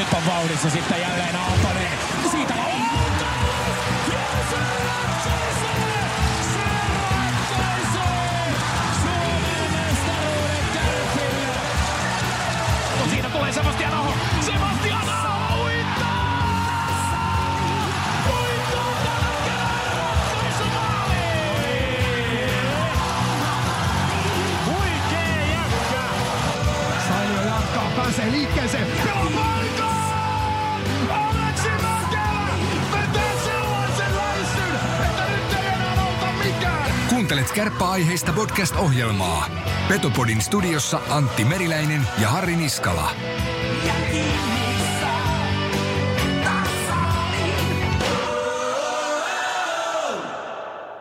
Nyt on vauhdissa sitten jälleen Aaltonen. Siitä! No siinä tulee Sebastian Aho. Sebastian Aho uittaa! Liikkeeseen. Pelaa Kuuntelet kärppäaiheista podcast-ohjelmaa. Petopodin studiossa Antti Meriläinen ja Harri Niskala.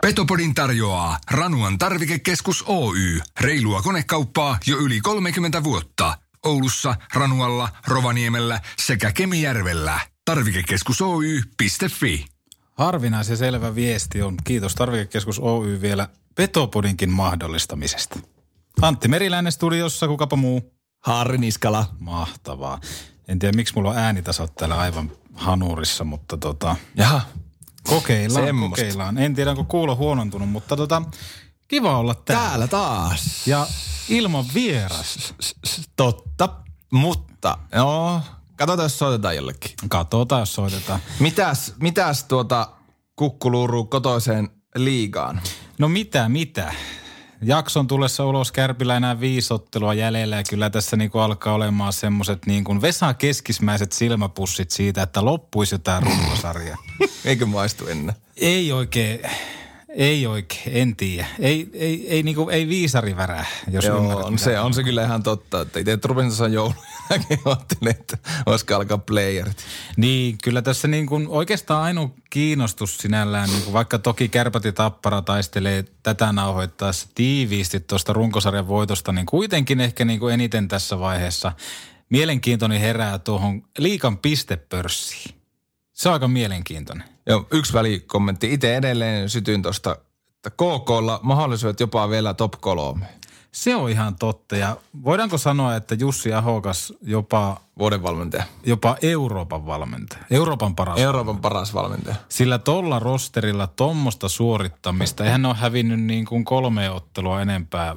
Petopodin tarjoaa Ranuan tarvikekeskus Oy. Reilua konekauppaa jo yli 30 vuotta. Oulussa, Ranualla, Rovaniemellä sekä Kemijärvellä. Tarvikekeskus Oy.fi. Harvinaisen selvä viesti on kiitos Tarvikekeskus Oy vielä Petopodinkin mahdollistamisesta. Antti Meriläinen studiossa, kukapa muu? Harri Niskala. Mahtavaa. En tiedä, miksi mulla on äänitasot täällä aivan hanurissa, mutta tota, Jaha. kokeillaan, Semmosta. kokeillaan. En tiedä, onko kuulo huonontunut, mutta tota, kiva olla täällä. Täällä taas. Ja ilman vieras. Totta, mutta joo, katsotaan jos soitetaan jollekin. Katsotaan, jos soitetaan. Mitäs, mitäs tuota kukkuluuruu kotoiseen liigaan? No mitä, mitä? Jakson tullessa ulos Kärpillä enää viisi ottelua jäljellä ja kyllä tässä niinku alkaa olemaan semmoiset niin kuin Vesa Keskismäiset silmäpussit siitä, että loppuisi jo tämä runkosarja. Eikö maistu ennen? ei oikein, ei oikein, en tiedä. Ei, ei, ei, niinku, ei viisari värää, jos Joo, ymmärrät, on se, on se kyllä ihan totta. Että itse rupesin tuossa jälkeen ajattelin, että olisiko alkaa playerit. Niin, kyllä tässä niin kuin oikeastaan ainoa kiinnostus sinällään, niin kuin vaikka toki Kärpät ja Tappara taistelee tätä nauhoittaessa tiiviisti tuosta runkosarjan voitosta, niin kuitenkin ehkä niin kuin eniten tässä vaiheessa mielenkiintoni herää tuohon liikan pistepörssiin. Se on aika mielenkiintoinen. Joo, yksi välikommentti. Itse edelleen sytyin tuosta, että KKlla mahdollisuudet jopa vielä top kolme Se on ihan totta ja voidaanko sanoa, että Jussi Ahokas jopa, vuoden valmentaja. jopa Euroopan valmentaja, Euroopan paras Euroopan paras valmentaja. Sillä tolla rosterilla tommosta suorittamista, eihän ole hävinnyt niin kuin kolme ottelua enempää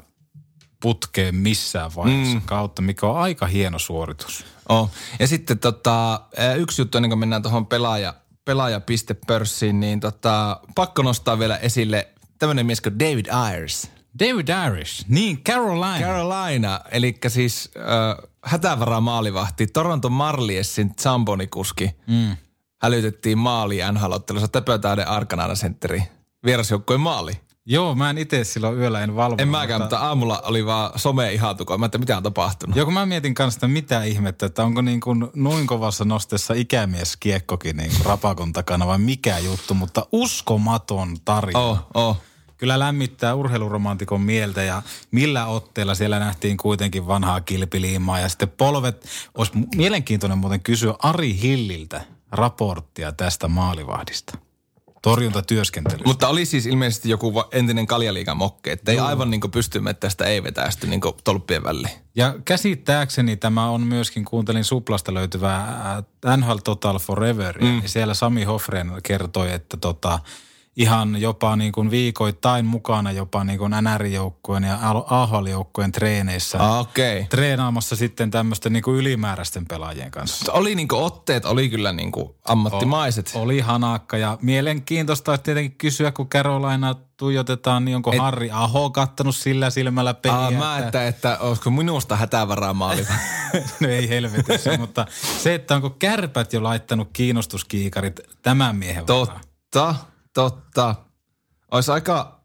putkeen missään vaiheessa mm. kautta, mikä on aika hieno suoritus. Oh. Ja sitten tota, yksi juttu ennen kuin mennään tuohon pelaaja, pelaajapistepörssiin, niin tota, pakko nostaa vielä esille tämmöinen mies kuin David Ayers. David Irish, niin Carolina. Carolina, eli siis äh, hätävara maalivahti, Toronto Marliesin Zambonikuski. Mm. Hälytettiin maali NHL-ottelussa Töpötäyden Arkanana sentteri. Vierasjoukkojen maali. Joo, mä en itse silloin yöllä en valvonut. En mäkään, mutta aamulla oli vaan some ihatuko. Mä tiedä, mitä on tapahtunut. Joo, kun mä mietin kanssa sitä mitä ihmettä, että onko niin kuin noin kovassa nosteessa ikämies kiekkokin niin kuin rapakon takana vai mikä juttu, mutta uskomaton tarina. Oh, oh. Kyllä lämmittää urheiluromantikon mieltä ja millä otteella siellä nähtiin kuitenkin vanhaa kilpiliimaa ja sitten polvet. Olisi mielenkiintoinen muuten kysyä Ari Hilliltä raporttia tästä maalivahdista. Torjuntatyöskentelystä. Mutta oli siis ilmeisesti joku entinen kaljaliigan mokke, että ei aivan niin pystymme tästä ei vetäisty niin tolppien väliin. Ja käsittääkseni tämä on myöskin, kuuntelin Suplasta löytyvää äh, NHL Total Forever. Mm. Ja siellä Sami Hofren kertoi, että tota, ihan jopa niin kuin viikoittain mukana jopa niin kuin NR-joukkojen ja AHL-joukkojen treeneissä. Ah. Okay. Treenaamassa sitten tämmöisten niin kuin ylimääräisten pelaajien kanssa. Oli niin otteet, oli kyllä niin ammattimaiset. Oli hanakka ja mielenkiintoista olisi tietenkin kysyä, kun Carolina tuijotetaan, niin onko Et- Harri Aho kattanut sillä silmällä peliä? Ah, mä että, että olisiko minusta hätävaraa maali. no ei helvetissä, mutta se, että onko kärpät jo laittanut kiinnostuskiikarit tämän miehen varaan? Totta. Olisi aika,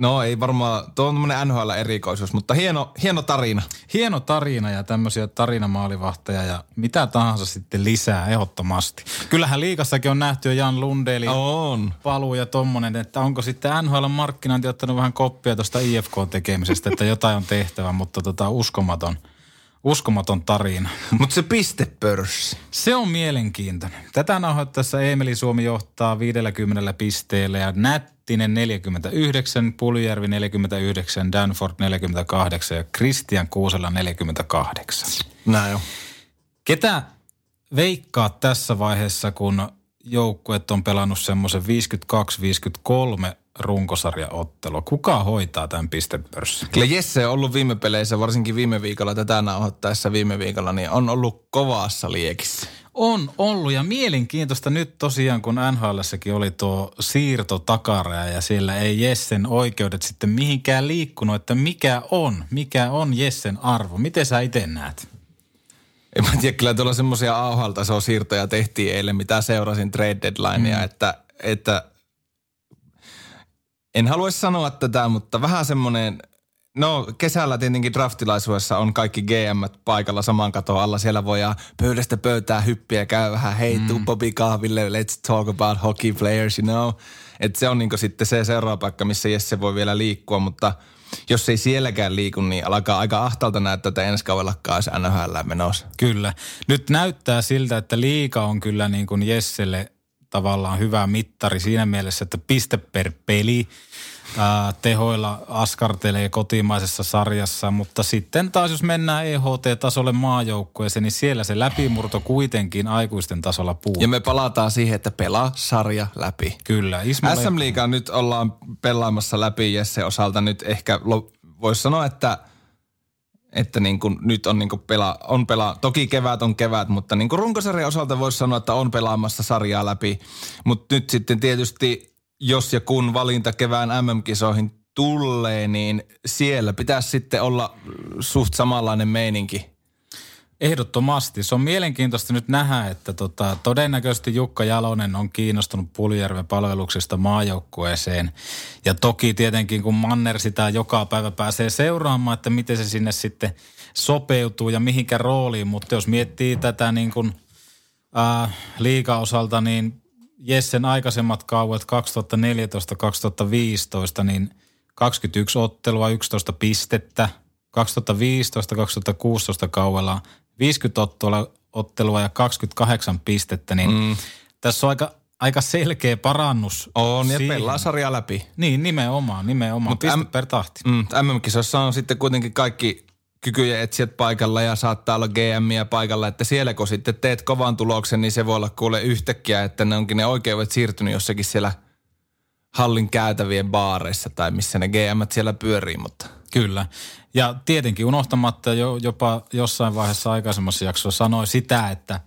no ei varmaan, tuo on tämmöinen NHL-erikoisuus, mutta hieno, hieno tarina. Hieno tarina ja tämmöisiä tarinamaalivahteja ja mitä tahansa sitten lisää ehdottomasti. Kyllähän liikassakin on nähty jo Jan Lundeli On. paluu ja tommonen, että onko sitten NHL-markkinointi ottanut vähän koppia tuosta IFK-tekemisestä, että jotain on tehtävä, mutta tota uskomaton, uskomaton tarina. Mutta se pistepörssi. Se on mielenkiintoinen. Tätä nauhoittaessa Emeli Suomi johtaa 50 pisteellä ja Nättinen 49, Puljärvi 49, Danford 48 ja Christian Kuusela 48. Näin on. Ketä veikkaa tässä vaiheessa, kun joukkueet on pelannut semmoisen 52-53 runkosarjaottelua. Kuka hoitaa tämän pistepörssin? Kyllä Jesse on ollut viime peleissä, varsinkin viime viikolla, tätä nauhoittaessa viime viikolla, niin on ollut kovassa liekissä. On ollut ja mielenkiintoista nyt tosiaan, kun NHLssäkin oli tuo siirto takaraja ja siellä ei Jessen oikeudet sitten mihinkään liikkunut, että mikä on, mikä on Jessen arvo. Miten sä itse näet? En mä tiedä, kyllä tuolla semmoisia auhalta siirtoja tehtiin eilen, mitä seurasin trade deadlinea, mm. että, että en haluaisi sanoa tätä, mutta vähän semmoinen, no kesällä tietenkin draftilaisuudessa on kaikki GM paikalla saman katon alla. Siellä voi pöydästä pöytää hyppiä, käy vähän hei mm. Bobby kahville, let's talk about hockey players, you know. Että se on niinku sitten se seuraava paikka, missä Jesse voi vielä liikkua, mutta jos ei sielläkään liiku, niin alkaa aika ahtalta näyttää, että ensi kaudellakaan olisi NHL menossa. Kyllä. Nyt näyttää siltä, että liika on kyllä niin kuin Jesselle tavallaan hyvä mittari siinä mielessä, että piste per peli ää, tehoilla askartelee kotimaisessa sarjassa, mutta sitten taas jos mennään EHT-tasolle maajoukkueeseen, niin siellä se läpimurto kuitenkin aikuisten tasolla puuttuu. Ja me palataan siihen, että pelaa sarja läpi. Kyllä. SM Liigaa nyt ollaan pelaamassa läpi Jesse osalta nyt ehkä, voisi sanoa, että – että niin kuin nyt on, niin kuin pela, on pela, toki kevät on kevät, mutta niin kuin runkosarjan osalta voisi sanoa, että on pelaamassa sarjaa läpi. Mutta nyt sitten tietysti, jos ja kun valinta kevään MM-kisoihin tulee, niin siellä pitäisi sitten olla suht samanlainen meininki. Ehdottomasti. Se on mielenkiintoista nyt nähdä, että tota, todennäköisesti Jukka Jalonen on kiinnostunut Puljärven palveluksesta maajoukkueeseen. Ja toki tietenkin, kun Manner sitä joka päivä pääsee seuraamaan, että miten se sinne sitten sopeutuu ja mihinkä rooliin. Mutta jos miettii tätä niin kuin, ää, liiga-osalta, niin Jessen aikaisemmat kauet 2014-2015, niin 21 ottelua, 11 pistettä. 2015-2016 kaudella 50 ottelua, ottelua ja 28 pistettä, niin mm. tässä on aika, aika selkeä parannus. On, siihen. ja pelaa sarja läpi. Niin, nimenomaan, nimenomaan, Mut piste M- per tahti. Mm, MM-kisossa on sitten kuitenkin kaikki kykyjä etsijät paikalla ja saattaa olla GMiä paikalla, että siellä kun sitten teet kovan tuloksen, niin se voi olla kuule yhtäkkiä, että ne onkin ne oikeudet siirtynyt jossakin siellä hallin käytävien baareissa tai missä ne GM siellä pyörii, mutta – Kyllä. Ja tietenkin unohtamatta jo, jopa jossain vaiheessa aikaisemmassa jaksossa sanoi sitä, että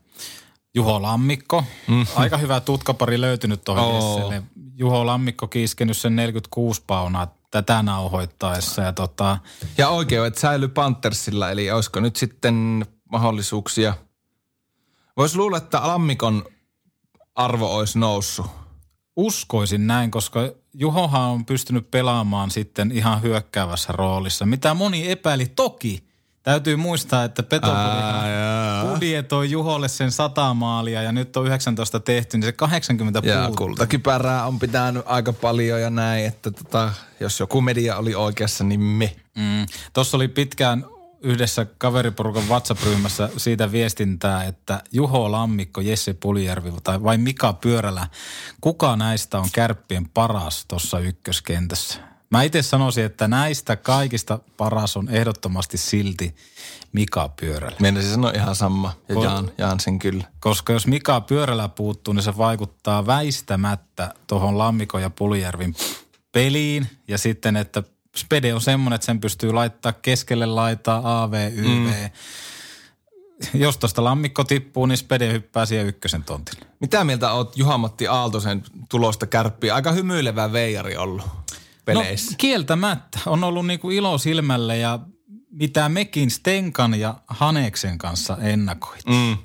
Juho Lammikko, mm. aika hyvä tutkapari löytynyt tuohon oh. Juho Lammikko kiiskenyt sen 46 paunaa tätä nauhoittaessa. Ja, tota... ja oikeudet säily Panthersilla, eli olisiko nyt sitten mahdollisuuksia? Voisi luulla, että Lammikon arvo olisi noussut. Uskoisin näin, koska Juhohan on pystynyt pelaamaan sitten ihan hyökkäävässä roolissa, mitä moni epäili toki. Täytyy muistaa, että Peto budjetoi Juholle sen 100 maalia ja nyt on 19 tehty, niin se 80 puuttuu. kultakypärää on pitänyt aika paljon ja näin, että tota, jos joku media oli oikeassa, niin me. Mm. Tuossa oli pitkään yhdessä kaveriporukan WhatsApp-ryhmässä siitä viestintää, että Juho Lammikko, Jesse Puljärvi tai vai Mika Pyörälä, kuka näistä on kärppien paras tuossa ykköskentässä? Mä itse sanoisin, että näistä kaikista paras on ehdottomasti silti Mika Pyörälä. Meinasin sanoa ihan sama ja jaan, jaan sen kyllä. Koska jos Mika Pyörälä puuttuu, niin se vaikuttaa väistämättä tuohon Lammikon ja Puljärvin peliin ja sitten, että Spede on semmoinen, että sen pystyy laittaa keskelle laitaa AV, YV. Mm. Jos tuosta lammikko tippuu, niin Spede hyppää siihen ykkösen tontille. Mitä mieltä oot Juha-Matti Aaltosen tulosta kärppiä? Aika hymyilevä veijari ollut peleissä. No kieltämättä. On ollut niinku ilo silmälle ja mitä mekin Stenkan ja Haneksen kanssa ennakoit. Mm.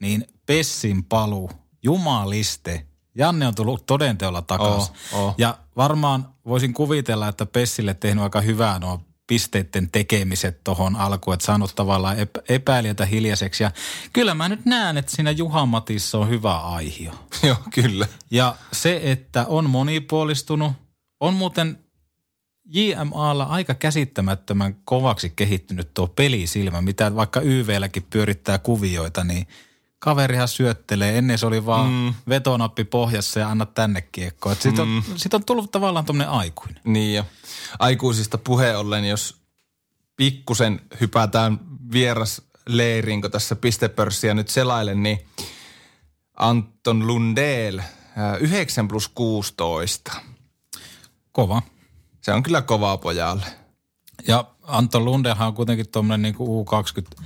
Niin Pessin palu, jumaliste – Janne on tullut todenteolla takaisin. Oh, oh. Ja varmaan voisin kuvitella, että Pessille tehnyt aika hyvää nuo pisteiden tekemiset tuohon alkuun, että saanut tavallaan epäilijätä hiljaiseksi. Ja kyllä mä nyt näen, että siinä Juha Matissa on hyvä aihio. Joo, kyllä. Ja se, että on monipuolistunut, on muuten JMAlla aika käsittämättömän kovaksi kehittynyt tuo pelisilmä, mitä vaikka YVlläkin pyörittää kuvioita, niin – kaverihan syöttelee. Ennen se oli vaan mm. vetonappi pohjassa ja anna tänne kiekkoa. Siitä on, mm. sit on tullut tavallaan tämmöinen aikuinen. Niin ja aikuisista puheen ollen, jos pikkusen hypätään vieras leiriin, kun tässä pistepörssiä nyt selailen, niin Anton Lundell, ää, 9 plus 16. Kova. Se on kyllä kovaa pojalle. Ja Anton Lundehan on kuitenkin tuommoinen niin U20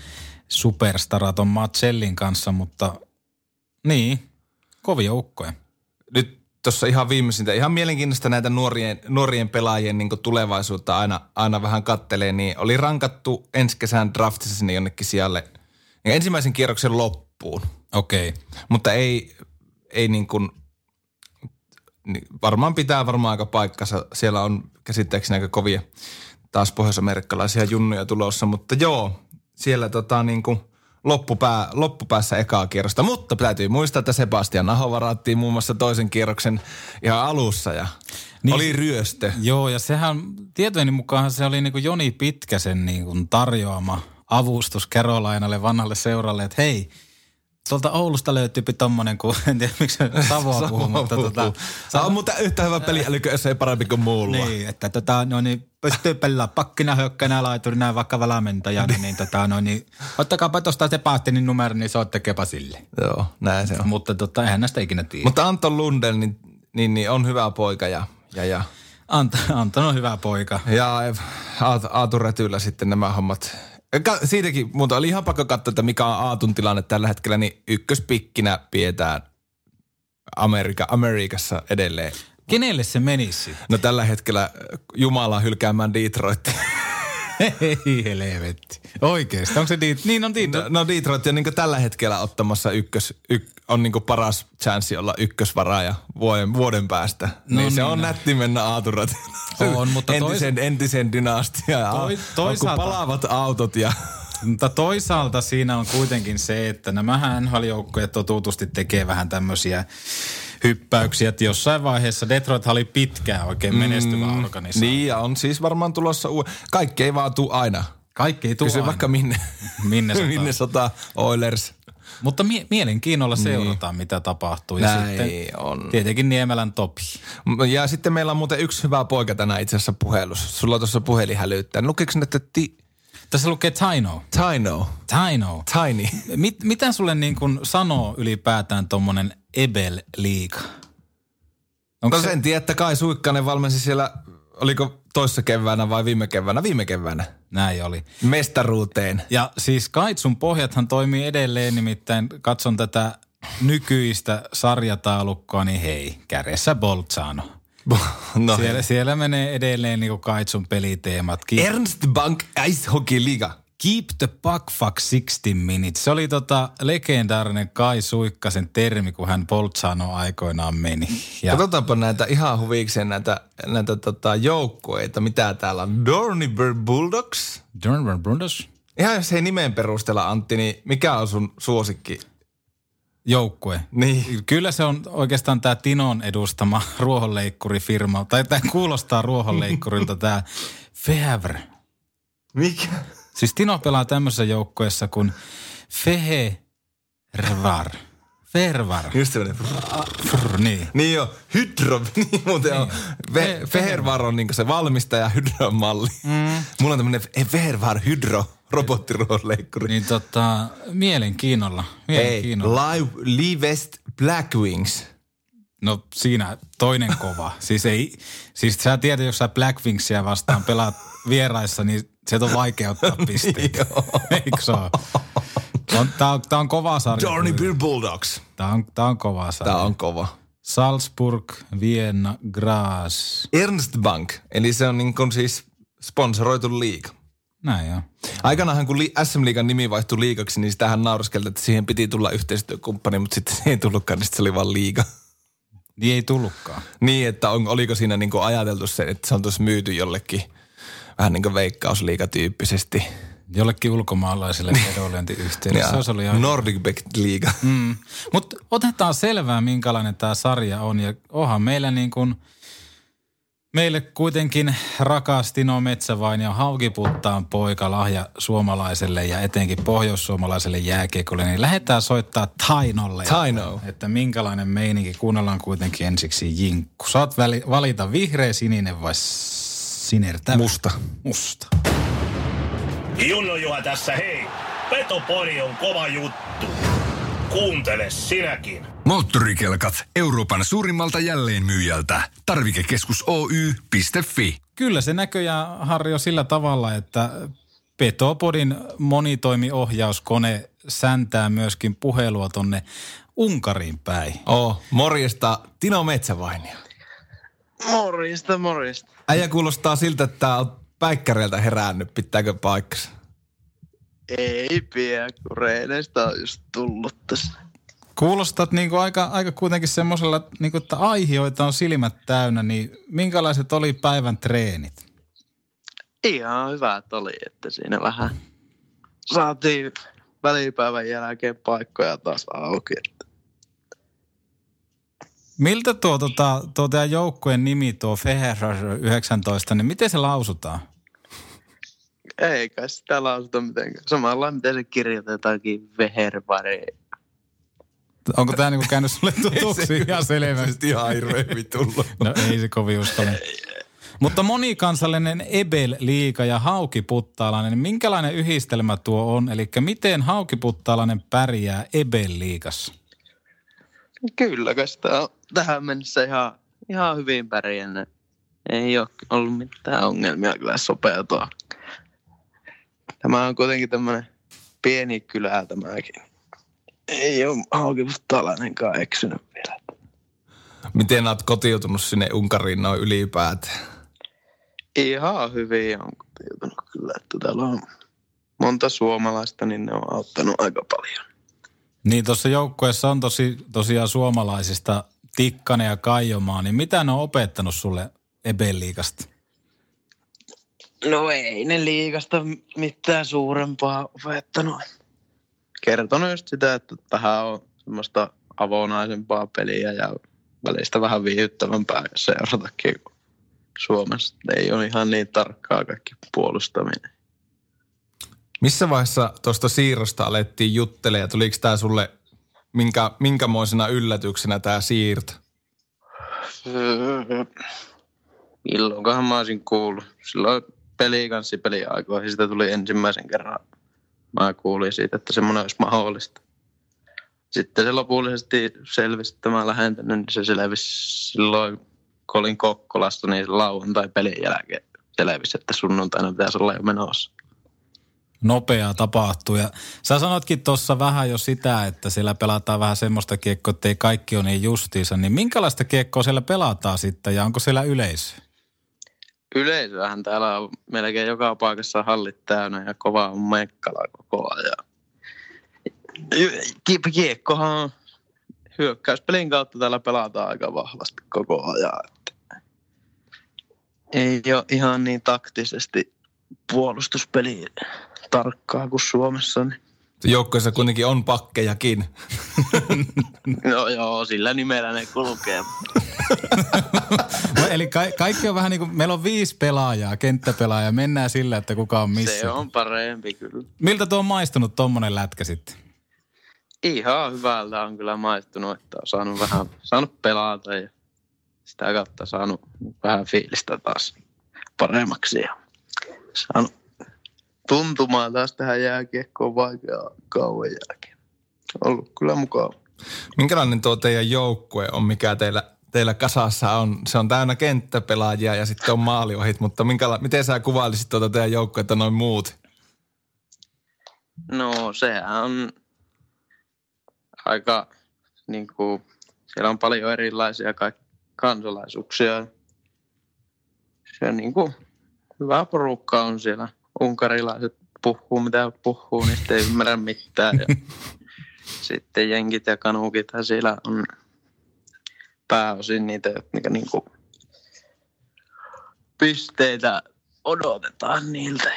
superstara ton Marcellin kanssa, mutta niin, kovia ukkoja. Nyt tuossa ihan viimeisintä, ihan mielenkiintoista näitä nuorien, nuorien pelaajien niin tulevaisuutta aina, aina vähän kattelee, niin oli rankattu ensi kesän draftissa sinne jonnekin sijalle niin ensimmäisen kierroksen loppuun. Okei. Okay. Mutta ei, ei niin kuin, niin varmaan pitää varmaan aika paikkansa. Siellä on käsittääkseni aika kovia taas pohjois-amerikkalaisia junnuja tulossa, mutta joo, siellä tota niin kuin loppupää, loppupäässä ekaa kierrosta. Mutta täytyy muistaa, että Sebastian Aho varattiin muun muassa toisen kierroksen ihan alussa ja Niin. oli ryöstö. Joo, ja sehän tietojeni mukaan se oli niin kuin Joni Pitkäsen niin kuin tarjoama avustus Carolinalle vanhalle seuralle, että hei, tuolta Oulusta löytyy tommonen, kun en tiedä miksi se Savoa puhuu, mutta tota, Sä on muuten yhtä hyvä peliälykö, jos ei parempi kuin muulla. Niin, että tota, no niin, pystyy pelaa pakkina, hyökkänä, laiturina, vaikka valmentaja, niin, niin, tota, no niin, ottakaapa tuosta se Paastinin numero, niin soittakepa sille. Joo, näin se on. Mutta tota, eihän näistä ikinä tiedä. Mutta Anton Lundell, niin, niin, niin on hyvä poika ja, ja, ja Ant, Anton on hyvä poika. Ja Aatu, Aatu Rätyllä sitten nämä hommat. Ka- siitäkin, mutta oli ihan pakko katsoa, että mikä on Aatun tilanne tällä hetkellä, niin ykköspikkinä pidetään Amerika, Amerikassa edelleen. Kenelle se menisi? No tällä hetkellä Jumala hylkäämään Detroit. Ei helvetti. Oikeesti, onko se Deet? Niin on Deet. No, no Detroit on niin tällä hetkellä ottamassa ykkös, yk, on niin paras chanssi olla ykkösvaraaja vuoden, vuoden päästä. No niin, se niin, on no. nätti mennä Aatun Rätyllä. On, mutta tois- entisen, entisen dynastia. Toi- Toi, toisaalta- palaavat autot ja... Mutta toisaalta siinä on kuitenkin se, että nämä NHL-joukkueet totutusti tekee vähän tämmöisiä hyppäyksiä, että jossain vaiheessa Detroit oli pitkään oikein menestyvä mm, organisaatio. Niin, ja on siis varmaan tulossa uu... Kaikki ei vaan tuu aina. Kaikki ei tule Kysy aina. vaikka minne. Minnesota. Minnesota Oilers. Mutta mie- mielenkiinnolla seurataan, mitä tapahtuu. Ja Näin sitten on. tietenkin Niemelän Topi. Ja sitten meillä on muuten yksi hyvä poika tänään itse asiassa puhelussa. Sulla on tuossa puhelin hälyttää. Lukeeko nyt, että ti... Tässä lukee Taino. Tino. Taino. Tiny. Mit, mitä sulle niin kuin sanoo ylipäätään tommonen Ebel Liiga? Onko No sen tiedä, että Kai Suikkanen valmensi siellä, oliko toissa keväänä vai viime keväänä? Viime keväänä. Näin oli. Mestaruuteen. Ja siis Kaitsun pohjathan toimii edelleen, nimittäin katson tätä nykyistä sarjataulukkoa, niin hei, kärjessä Bolzano. No, Siellä, siellä menee edelleen niin Kaitsun peliteemat. Keep, Ernst Bank Ice Hockey Liga. keep the puck fuck 60 minutes. Se oli tota legendaarinen Kai Suikkasen termi, kun hän Bolzano aikoinaan meni. Ja Katsotaanpa näitä ihan huvikseen näitä, näitä tota, joukkueita. Mitä täällä on? Dorniber Bulldogs. Jordan Brundos Ihan jos ei nimen perusteella, Antti, niin mikä on sun suosikki? Joukkue. Niin. Kyllä se on oikeastaan tämä Tinon edustama ruohonleikkurifirma, tai tämä kuulostaa ruohonleikkurilta tämä Fevre. Mikä? Siis Tino pelaa tämmöisessä joukkueessa kuin Fehervar. Fervar. Just semmoinen. Frr, niin. Niin jo, Hydro, niin muuten on. Fe- Ve- Fehervar on niinku se valmistaja Hydron malli. Mm. Mulla on tämmönen Fehervar Hydro robottiruohonleikkuri. Niin tota, mielenkiinnolla. Hei, Mielenkiinnolla. Live Livest Black Wings. No siinä toinen kova. Siis ei, siis sä tiedät, jos sä Black Wingsia vastaan pelaat vieraissa, niin se on vaikea ottaa pisteitä. Eikö se ole? On, tää, on, tää on kova sarja. Dornier Bulldogs. Tää on, tää on kova sarja. Tää on kova. Salzburg, Vienna, Graz. Ernst Bank, eli se on niin kuin siis sponsoroitu liiga. Näin joo. Aikanaanhan kun SM Liigan nimi vaihtui liikaksi, niin sitähän nauraskeltiin, että siihen piti tulla yhteistyökumppani, mutta sitten se ei tullutkaan, niin se oli vaan liiga. Niin ei tullutkaan. Niin, että on, oliko siinä niin kuin ajateltu se, että se on tuossa myyty jollekin vähän niin kuin veikkausliigatyyppisesti. Jollekin ulkomaalaiselle vedonlyöntiyhtiölle. Se olisi ollut ihan... Nordic Bet Liiga. Mm. Mutta otetaan selvää, minkälainen tämä sarja on. Ja onhan meillä niin kuin, meille kuitenkin rakas Tino Metsävain ja Haukiputtaan poika lahja suomalaiselle ja etenkin pohjoissuomalaiselle jääkiekolle, niin lähdetään soittaa Tainolle. Taino. Että minkälainen meininki, kuunnellaan kuitenkin ensiksi jinkku. Saat väli, valita vihreä, sininen vai sinertävä? Musta. Musta. Junno Juha tässä, hei! Petopori on kova juttu. Kuuntele sinäkin. Moottorikelkat Euroopan suurimmalta jälleenmyyjältä. Tarvikekeskus Oy.fi. Kyllä se näköjään, Harri, on sillä tavalla, että Petopodin monitoimiohjauskone säntää myöskin puhelua tonne Unkariin päin. Oh, morjesta Tino Metsävainio. Morjesta, morjesta. Äijä kuulostaa siltä, että on päikkäreiltä herännyt. Pitääkö paikkansa? Ei pidä, kun reeneistä on just tullut tässä. Kuulostat niin kuin aika, aika kuitenkin semmoisella, niin kuin, että aihioita on silmät täynnä, niin minkälaiset oli päivän treenit? Ihan hyvät oli, että siinä vähän saatiin välipäivän jälkeen paikkoja taas auki. Miltä tuo, tota, tuo teidän joukkueen nimi, tuo Feherar 19, niin miten se lausutaan? Ei kai sitä lausuta mitenkään. Samalla miten se kirjoitetaankin Vehervari. Onko tämä niin käynyt sulle tutuksi ihan selvästi? ihan hirveän tullut. No ei se kovin uskallinen. Mutta monikansallinen Ebel-liiga ja haukiputtaalainen, niin minkälainen yhdistelmä tuo on? Eli miten haukiputtaalainen pärjää Ebel-liigassa? Kyllä, on tähän mennessä ihan, ihan hyvin pärjännyt. Ei ole ollut mitään ongelmia kyllä sopeutua. Tämä on kuitenkin tämmöinen pieni kylä tämäkin. Ei ole haukiputtaalainenkaan eksynyt vielä. Miten oot kotiutunut sinne Unkariin noin ylipäätään? Ihan hyvin on kotiutunut kyllä, että täällä on monta suomalaista, niin ne on auttanut aika paljon. Niin tuossa joukkueessa on tosi, tosiaan suomalaisista Tikkanen ja Kaijomaa, niin mitä ne on opettanut sulle Ebel-liigasta? No ei ne liikasta mitään suurempaa opettanut. Kertonut just sitä, että vähän on semmoista avonaisempaa peliä ja välistä vähän viihdyttävämpää seuratakin Suomessa. Ei ole ihan niin tarkkaa kaikki puolustaminen. Missä vaiheessa tuosta siirrosta alettiin juttelemaan ja tuliko tämä sulle minkä, minkämoisena yllätyksenä tämä siirto? Milloinkohan mä olisin kuullut. Silloin pelikanssi peliaikoihin sitä tuli ensimmäisen kerran. Mä kuulin siitä, että semmoinen olisi mahdollista. Sitten se lopullisesti selvisi, että mä lähentänyt, niin se selvisi silloin, kun olin Kokkolassa, niin lauantai pelin jälkeen selvisi, että sunnuntaina pitäisi olla jo menossa. Nopeaa tapahtuu. Ja sä sanotkin tuossa vähän jo sitä, että siellä pelataan vähän semmoista kiekkoa, että ei kaikki ole niin justiinsa. Niin minkälaista kiekkoa siellä pelataan sitten ja onko siellä yleisö? Yleisöähän täällä on melkein joka paikassa hallit täynnä ja kova on mekkala koko ajan. Ki- Kiekkohan hyökkäyspelin kautta täällä pelataan aika vahvasti koko ajan. Että ei ole ihan niin taktisesti puolustuspeli tarkkaa kuin Suomessa. Niin. Joukkueessa kuitenkin on pakkejakin. No joo, sillä nimellä ne kulkee. No, eli ka- kaikki on vähän niin kuin, meillä on viisi pelaajaa, kenttäpelaajaa, mennään sillä, että kuka on missä. Se on parempi kyllä. Miltä tuo on maistunut tommonen lätkä sitten? Ihan hyvältä on kyllä maistunut, että on saanut vähän saanut pelata ja sitä kautta saanut vähän fiilistä taas paremmaksi ja saanut tuntumaan taas tähän jääkiekkoon vaikeaa kauan jälkeen. Ollut kyllä mukava. Minkälainen tuo teidän joukkue on, mikä teillä, teillä kasassa on? Se on täynnä kenttäpelaajia ja sitten on maaliohit, mutta minkäla- miten sä kuvailisit tuota teidän joukkuetta noin muut? No sehän on aika, niin kuin, siellä on paljon erilaisia kaik- kansalaisuuksia. Se on niin kuin, hyvä porukka on siellä. Unkarilaiset puhuu mitä puhuu, niistä ei ymmärrä mitään. Ja sitten jenkit ja kanukit siellä on pääosin niitä, jotka niin kuin pisteitä odotetaan niiltä.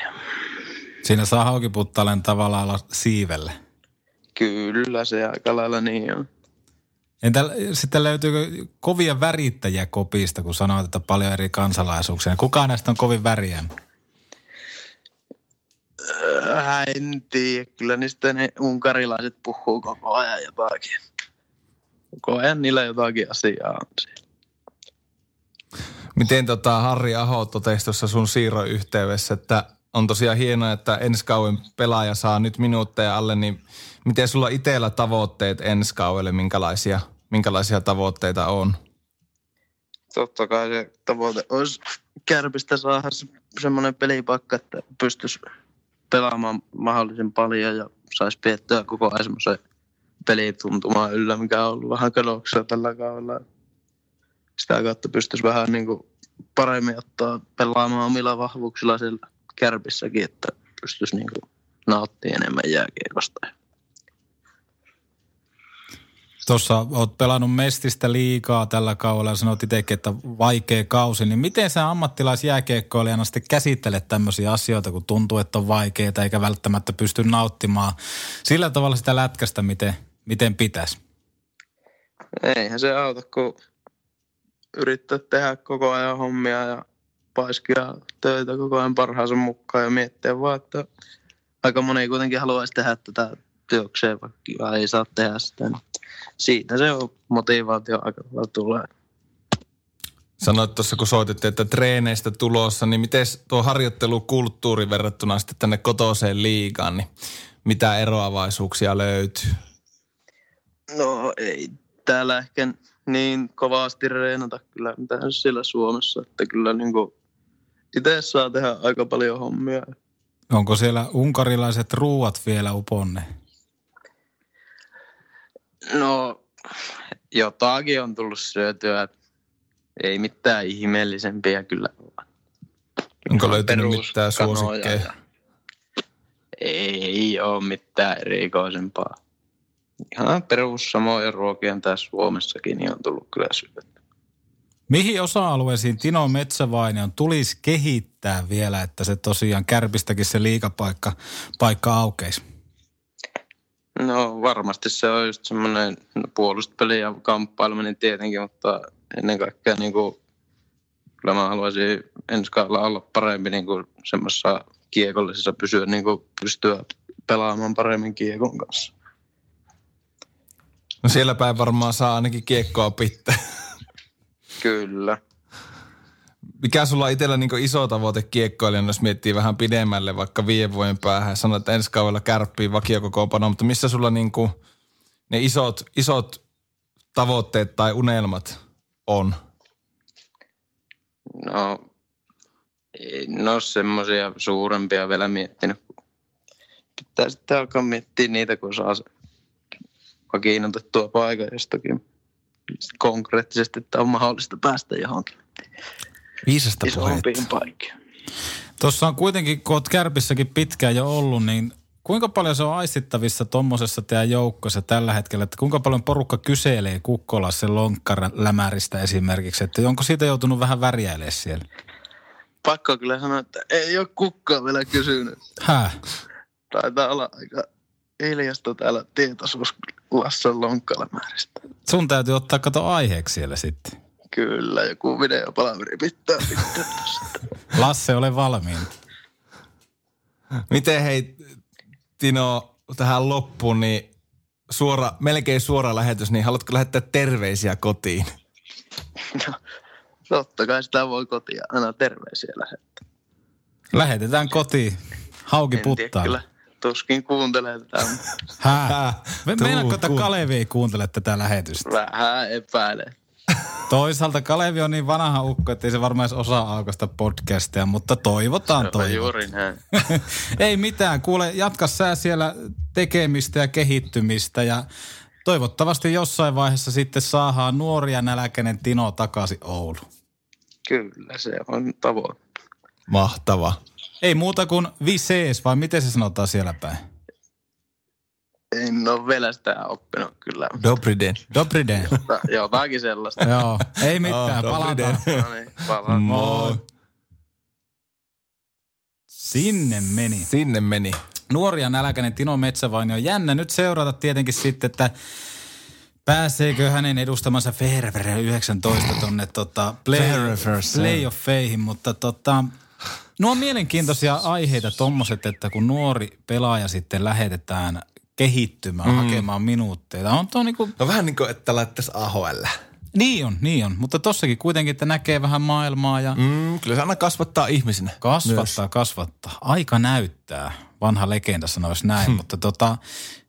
Siinä saa haukiputtalen tavallaan olla siivelle. Kyllä se aika lailla niin on. Entä sitten löytyykö kovia värittäjiä kopista, kun sanoit, että paljon eri kansalaisuuksia? Kuka näistä on kovin väriä? Äh, en tiedä. Kyllä niistä ne unkarilaiset puhuu koko ajan jotakin. Koko ajan niillä jotakin asiaa on siellä. Miten tota Harri Aho totesi tuossa sun siirron yhteydessä, että on tosiaan hienoa, että ensi kauden pelaaja saa nyt minuutteja alle, niin miten sulla itsellä tavoitteet ensi kaudelle, minkälaisia, minkälaisia tavoitteita on? Totta kai se tavoite olisi kärpistä saada se, semmoinen pelipaikka, että pystyisi pelaamaan mahdollisen paljon ja saisi piettyä koko ajan semmoisen pelituntumaan yllä, mikä on ollut vähän kadoksessa tällä kaudella. Sitä kautta pystyisi vähän niin kuin paremmin ottaa pelaamaan omilla vahvuuksilla siellä kärpissäkin, että pystyisi niin kuin nauttimaan enemmän jääkiekosta. Tuossa oot pelannut Mestistä liikaa tällä kaudella ja sanoit itsekin, että vaikea kausi. Niin miten sä ammattilaisjääkiekkoilijana sitten käsittelet tämmöisiä asioita, kun tuntuu, että on vaikeaa eikä välttämättä pysty nauttimaan sillä tavalla sitä lätkästä, miten, miten pitäisi? Eihän se auta, kun yrittää tehdä koko ajan hommia ja paiskia töitä koko ajan parhaansa mukaan ja miettiä vaan, että aika moni kuitenkin haluaisi tehdä tätä työkseen, vaikka ei saa tehdä sitä. Niin siitä se on motivaatio aika tulee. Sanoit tuossa, kun soititte, että treeneistä tulossa, niin miten tuo harjoittelukulttuuri verrattuna sitten tänne kotoiseen liigaan, niin mitä eroavaisuuksia löytyy? No ei täällä ehkä niin kovasti reenata kyllä mitä sillä Suomessa, että kyllä niin kuin itse saa tehdä aika paljon hommia. Onko siellä unkarilaiset ruuat vielä uponne? No jotakin on tullut syötyä, ei mitään ihmeellisempiä kyllä. Onko löytynyt mitään suosikkeja? ja- Ei ole mitään erikoisempaa. Ihan perus samoja ruokia tässä Suomessakin niin on tullut kyllä syötyä. Mihin osa-alueisiin Tino Metsävainion tulisi kehittää vielä, että se tosiaan kärpistäkin se liikapaikka paikka aukeisi? No varmasti se on just semmoinen puolustuspeli ja kamppaileminen tietenkin, mutta ennen kaikkea niin kuin, kyllä mä haluaisin ensi kaudella olla parempi niin kuin semmoisessa kiekollisessa pysyä, niin kuin pystyä pelaamaan paremmin kiekon kanssa. No siellä päin varmaan saa ainakin kiekkoa pitää. Kyllä. Mikä sulla itsellä niin iso tavoite kiekkoilijana, jos miettii vähän pidemmälle, vaikka viiden vuoden päähän, sanoit, että ensi kaudella kärppii vakiokokoonpano, mutta missä sulla niin ne isot, isot tavoitteet tai unelmat on? No, en ole semmoisia suurempia vielä miettinyt. Pitää sitten alkaa miettiä niitä, kun saa vakiinnotettua paikan jostakin konkreettisesti, että on mahdollista päästä johonkin Viisasta isompiin paikkoihin. Tuossa on kuitenkin, kun olet kärpissäkin pitkään jo ollut, niin kuinka paljon se on aistittavissa tuommoisessa teidän joukkoissa tällä hetkellä, että kuinka paljon porukka kyselee Kukkolassen lonkkalämäristä esimerkiksi, että onko siitä joutunut vähän värjäilemään siellä? Pakko kyllä sanoa, että ei ole kukaan vielä kysynyt. Häh? Taitaa olla aika hiljasta täällä tietoisuus Lassan lonkkalamääristä. Sun täytyy ottaa kato aiheeksi siellä sitten. Kyllä, joku videopalaveri pitää pitää tästä. Lasse, ole valmiin. Miten hei Tino tähän loppuun, niin suora, melkein suora lähetys, niin haluatko lähettää terveisiä kotiin? No, totta kai sitä voi kotia aina terveisiä lähettää. Lähetetään kotiin. Hauki En tiedä puttaa. kyllä, tuskin kuuntelee tätä. Me- Tuu, Meinaatko, että Kalevi ei kuuntele tätä lähetystä? Vähän epäilee. Toisaalta Kalevi on niin vanha ukko, että ei se varmaan edes osaa aukasta podcastia, mutta toivotaan toivotaan. juuri näin. ei mitään, kuule, jatka sä siellä tekemistä ja kehittymistä ja toivottavasti jossain vaiheessa sitten saadaan nuoria nälkäinen Tino takaisin Oulu. Kyllä, se on tavoite. Mahtava. Ei muuta kuin visees, vai miten se sanotaan siellä päin? En ole vielä sitä oppinut kyllä. Dobry den. Dobry den. Jotakin sellaista. Joo, ei mitään, Oh, palataan. No niin, palaan. Moi. Sinne meni. Sinne meni. Nuoria nälkäinen Tino Metsävaini on jännä nyt seurata tietenkin sitten, että pääseekö hänen edustamansa Ferver 19 tonne tota play, playoffeihin, mutta tota, nuo on mielenkiintoisia aiheita tommoset, että kun nuori pelaaja sitten lähetetään kehittymään, mm. hakemaan minuutteita. On tuo niinku, No vähän niin kuin, että laittaisi AHL. Niin on, niin on. Mutta tossakin kuitenkin, että näkee vähän maailmaa ja Mm, kyllä se aina kasvattaa ihmisenä. kasvattaa, kasvattaa. Aika näyttää. Vanha legenda sanoisi näin, Hmm. mutta tota,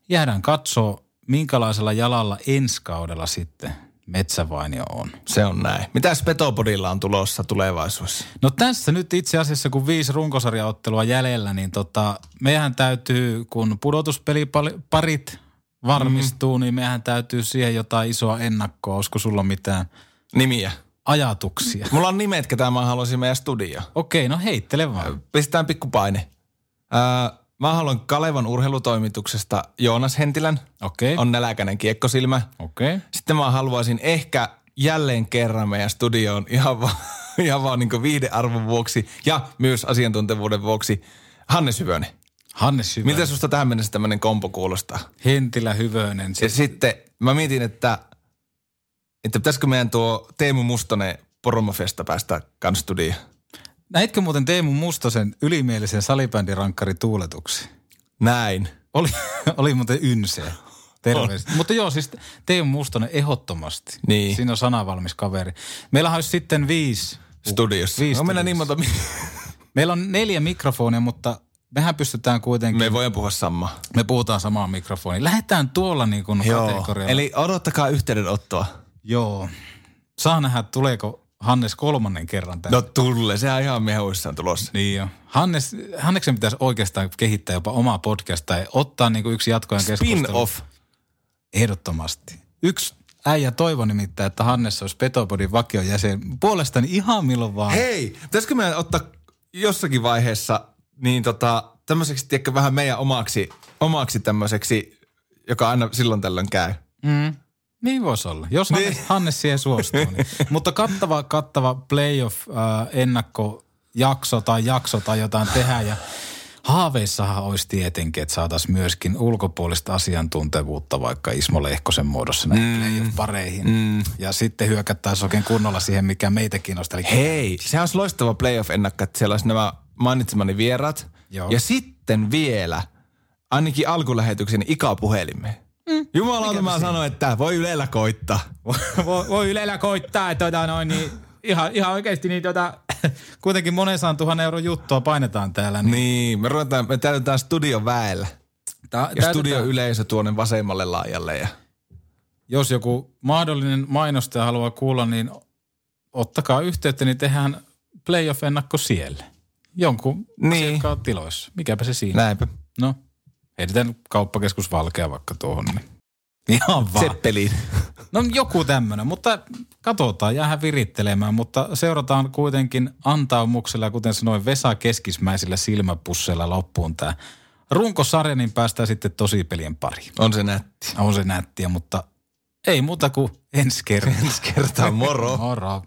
jäädään katsoa, minkälaisella jalalla ensi kaudella sitten Metsävainio on. Se on näin. Mitäs Petopodilla on tulossa tulevaisuudessa? No tässä nyt itse asiassa, kun viisi runkosarjaottelua jäljellä, niin tota, meidän täytyy, kun pudotuspeliparit varmistuu, mm. niin meidän täytyy siihen jotain isoa ennakkoa. Olisiko sulla mitään Nimiä. ajatuksia? Mulla on nimet, ketä mä haluaisin meidän studioon. Okei, no heittele vaan. Pistetään pikku paine. Mä haluan Kalevan urheilutoimituksesta Joonas Hentilän. Okei, On näläkäinen kiekkosilmä. okei. Sitten mä haluaisin ehkä jälleen kerran meidän studioon ihan vaan, ihan vaan niin viihdearvon vuoksi ja myös asiantuntevuuden vuoksi Hannes Hyvönen. Hannes Hyvönen. Miten susta tähän mennessä tämmöinen kompo kuulostaa? Hentilä Hyvönen. Ja sitten mä mietin, että, että pitäisikö meidän tuo Teemu Mustonen Poromafesta päästä kans studioon. Näitkö muuten Teemu Mustosen ylimielisen salibändirankkari tuuletuksi? Näin. Oli, oli muuten ynseä. Terveistä. Mutta joo, siis Teemu Mustonen ehdottomasti. Niin. Siinä on sanavalmis kaveri. Meillä olisi sitten viisi. Studiossa. Viisi no mennään niin monta... Meillä on neljä mikrofonia, mutta mehän pystytään kuitenkin, Me voidaan puhua samaa. me puhutaan samaan mikrofoniin. Lähdetään tuolla niin kuin kategorialla. Eli odottakaa yhteydenottoa. Joo. Saa nähdä, tuleeko Hannes kolmannen kerran tänne. No tulee, sehän on ihan mehuissaan tulossa. Niin jo. Hannes, Hanneksen pitäisi oikeastaan kehittää jopa omaa podcast tai ottaa niin kuin yksi jatkojen keskustelu. Spin-off. Ehdottomasti. Yksi äijä toivon nimittäin, että Hannes olisi Petopodin vakiojäsen. Puolestani ihan milloin vaan. Hei, pitäisikö meidän ottaa jossakin vaiheessa niin tota, tämmöiseksi, tiedätkö, vähän meidän omaksi, omaksi tämmöiseksi, joka aina silloin tällöin käy. Mm. Niin voisi olla, jos Niin. Hannes, Hannes siihen suostuu. Niin. Mutta kattava, kattava playoff-ennakkojakso tai jakso tai jotain tehdä ja haaveissahan olisi tietenkin, että saataisiin myöskin ulkopuolista asiantuntevuutta vaikka Ismo Lehkosen muodossa näihin mm. playoff-pareihin. Mm. Ja sitten hyökättäisiin oikein kunnolla siihen, mikä meitä kiinnostaa. Eli Hei, sehän olisi loistava playoff-ennakko, että siellä olisi nämä mainitsemani vieraat. Joo. Ja sitten vielä, ainakin alkulähetyksen ikapuhelimeen. Jumalauta mä sanoin, että voi Ylellä koittaa. voi, voi Ylellä koittaa, että tota noin, niin ihan, ihan oikeasti niin tota, kuitenkin monen saan tuhannen euron juttua painetaan täällä. Niin, Niin, me, ruvetaan, me täytetään studion väellä. Ta- Ja täytetään- studio yleisö tuonne vasemmalle laajalle. Ja... jos joku mahdollinen mainostaja haluaa kuulla, niin ottakaa yhteyttä, niin tehdään playoff-ennakko siellä. Jonkun niin. asiakkaan tiloissa. Mikäpä se siinä. Näinpä. No, heitetään kauppakeskus Valkea vaikka tuohon. Niin. Ihan vaan. Seppeliin. No joku tämmöinen, mutta katsotaan, jäähän virittelemään, mutta seurataan kuitenkin antaumuksella, kuten sanoin, Vesa Keskismäisillä silmäpusseilla loppuun tämä runkosarja, niin päästään sitten tosipelien pariin. On se nätti. On se nättiä, mutta ei muuta kuin ensi kertaa. Ensi kertaa, moro. Moro.